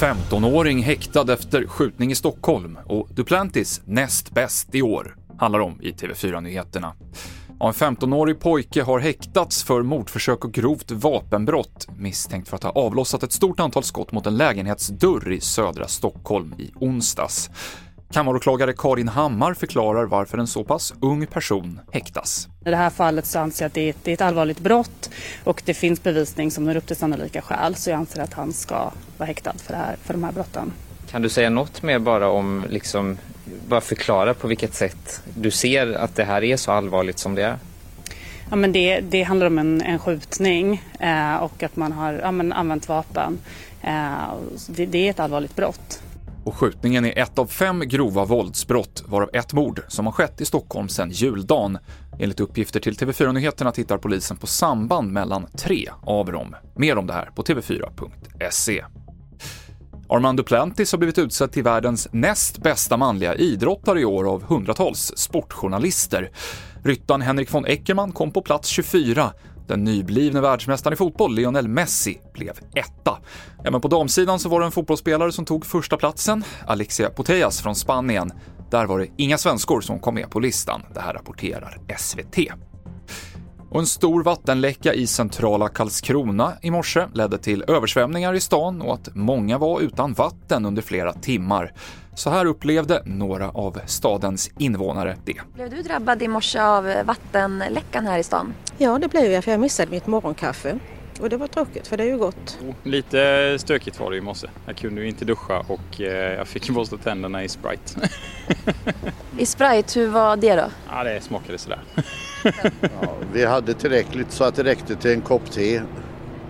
–15-åring häktad efter skjutning i Stockholm och Duplantis näst bäst i år, handlar om i TV4-nyheterna. En 15-årig pojke har häktats för mordförsök och grovt vapenbrott misstänkt för att ha avlossat ett stort antal skott mot en lägenhetsdörr i södra Stockholm i onsdags. Kammaråklagare Karin Hammar förklarar varför en så pass ung person häktas. I det här fallet så anser jag att det är, ett, det är ett allvarligt brott och det finns bevisning som når upp till sannolika skäl så jag anser att han ska vara häktad för, det här, för de här brotten. Kan du säga något mer bara om, liksom, bara förklara på vilket sätt du ser att det här är så allvarligt som det är? Ja, men det, det handlar om en, en skjutning eh, och att man har ja, men använt vapen. Eh, det, det är ett allvarligt brott. Och skjutningen är ett av fem grova våldsbrott, varav ett mord, som har skett i Stockholm sedan juldagen. Enligt uppgifter till TV4 Nyheterna tittar polisen på samband mellan tre av dem. Mer om det här på tv4.se. Armand Duplantis har blivit utsedd till världens näst bästa manliga idrottare i år av hundratals sportjournalister. Ryttaren Henrik von Eckermann kom på plats 24. Den nyblivne världsmästaren i fotboll, Lionel Messi, blev etta. Även på damsidan så var det en fotbollsspelare som tog första platsen, Alexia Putellas från Spanien. Där var det inga svenskor som kom med på listan. Det här rapporterar SVT. Och en stor vattenläcka i centrala Karlskrona i morse ledde till översvämningar i stan och att många var utan vatten under flera timmar. Så här upplevde några av stadens invånare det. Blev du drabbad i morse av vattenläckan här i stan? Ja, det blev jag för jag missade mitt morgonkaffe. Och det var tråkigt för det är ju gott. Lite stökigt var det i morse. Jag kunde ju inte duscha och eh, jag fick borsta tänderna i Sprite. I Sprite, hur var det då? Ja, det smakade sådär. ja, vi hade tillräckligt så att det räckte till en kopp te.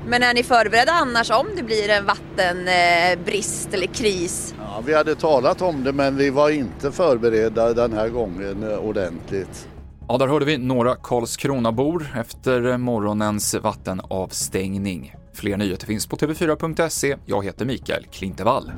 Men är ni förberedda annars om det blir en vattenbrist eller kris? Ja, vi hade talat om det men vi var inte förberedda den här gången eh, ordentligt. Ja, där hörde vi några Karlskronabor efter morgonens vattenavstängning. Fler nyheter finns på tv4.se. Jag heter Mikael Klintevall.